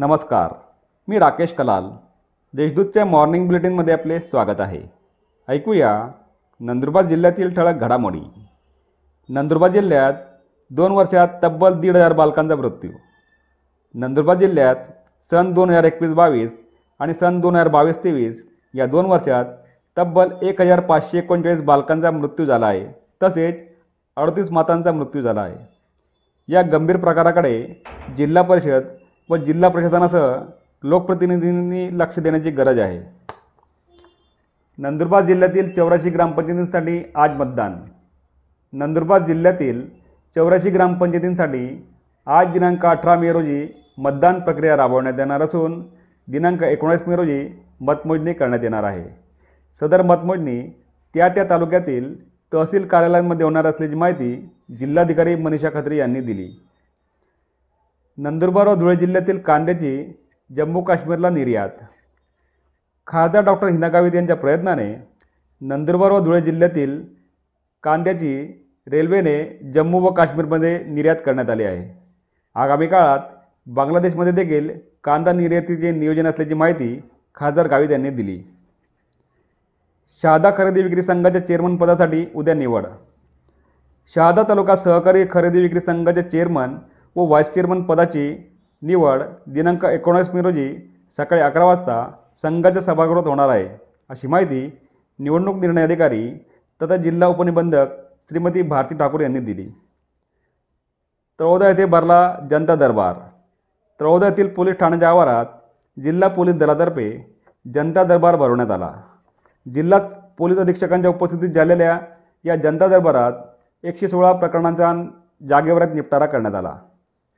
नमस्कार मी राकेश कलाल. देशदूतच्या मॉर्निंग बुलेटिनमध्ये आपले स्वागत आहे. ऐकूया नंदुरबार जिल्ह्यातील ठळक घडामोडी. नंदुरबार जिल्ह्यात दोन वर्षात तब्बल दीड हजार बालकांचा मृत्यू. नंदुरबार जिल्ह्यात सन दोन हजार एकवीस बावीस आणि सन दोन हजार बावीस तेवीस या दोन वर्षात तब्बल एक हजार पाचशे एकोणचाळीस बालकांचा मृत्यू झाला आहे. तसेच अडतीस मातांचा मृत्यू झाला आहे. या गंभीर प्रकाराकडे जिल्हा परिषद व जिल्हा प्रशासनासह लोकप्रतिनिधींनी लक्ष देण्याची गरज आहे. नंदुरबार जिल्ह्यातील चौऱ्याऐंशी ग्रामपंचायतींसाठी आज मतदान. नंदुरबार जिल्ह्यातील चौऱ्याऐंशी ग्रामपंचायतींसाठी आज दिनांक अठरा मे रोजी मतदान प्रक्रिया राबवण्यात येणार असून दिनांक एकोणीस मे रोजी मतमोजणी करण्यात येणार आहे. सदर मतमोजणी त्या त्या तालुक्यातील तहसील कार्यालयांमध्ये होणार असल्याची माहिती जिल्हाधिकारी मनीषा खत्री यांनी दिली. नंदुरबार व धुळे जिल्ह्यातील कांद्याची जम्मू काश्मीरला निर्यात खासदार डॉक्टर हिना गावित यांच्या प्रयत्नाने नंदुरबार व धुळे जिल्ह्यातील कांद्याची रेल्वेने जम्मू व काश्मीरमध्ये निर्यात करण्यात आली आहे. आगामी काळात बांगलादेशमध्ये देखील कांदा निर्यातीचे नियोजन असल्याची माहिती खासदार गावित यांनी दिली. शहादा खरेदी विक्री संघाच्या चेअरमन पदासाठी उद्या निवड. शहादा तालुका सहकारी खरेदी विक्री संघाचे चेअरमन व व्हाईस चेअरमन पदाची निवड दिनांक एकोणीस मे रोजी सकाळी अकरा वाजता संघाच्या सभागृहात होणार आहे. अशी माहिती निवडणूक निर्णय अधिकारी तथा जिल्हा उपनिबंधक श्रीमती भारती ठाकूर यांनी दिली. तळोदा येथे भरला जनता दरबार. तळोदा येथील पोलीस ठाण्याच्या आवारात जिल्हा पोलीस दलातर्फे जनता दरबार भरवण्यात आला. जिल्हा पोलीस अधीक्षकांच्या उपस्थितीत झालेल्या या जनता दरबारात एकशे सोळा प्रकरणांचा जागेवरच निपटारा करण्यात आला.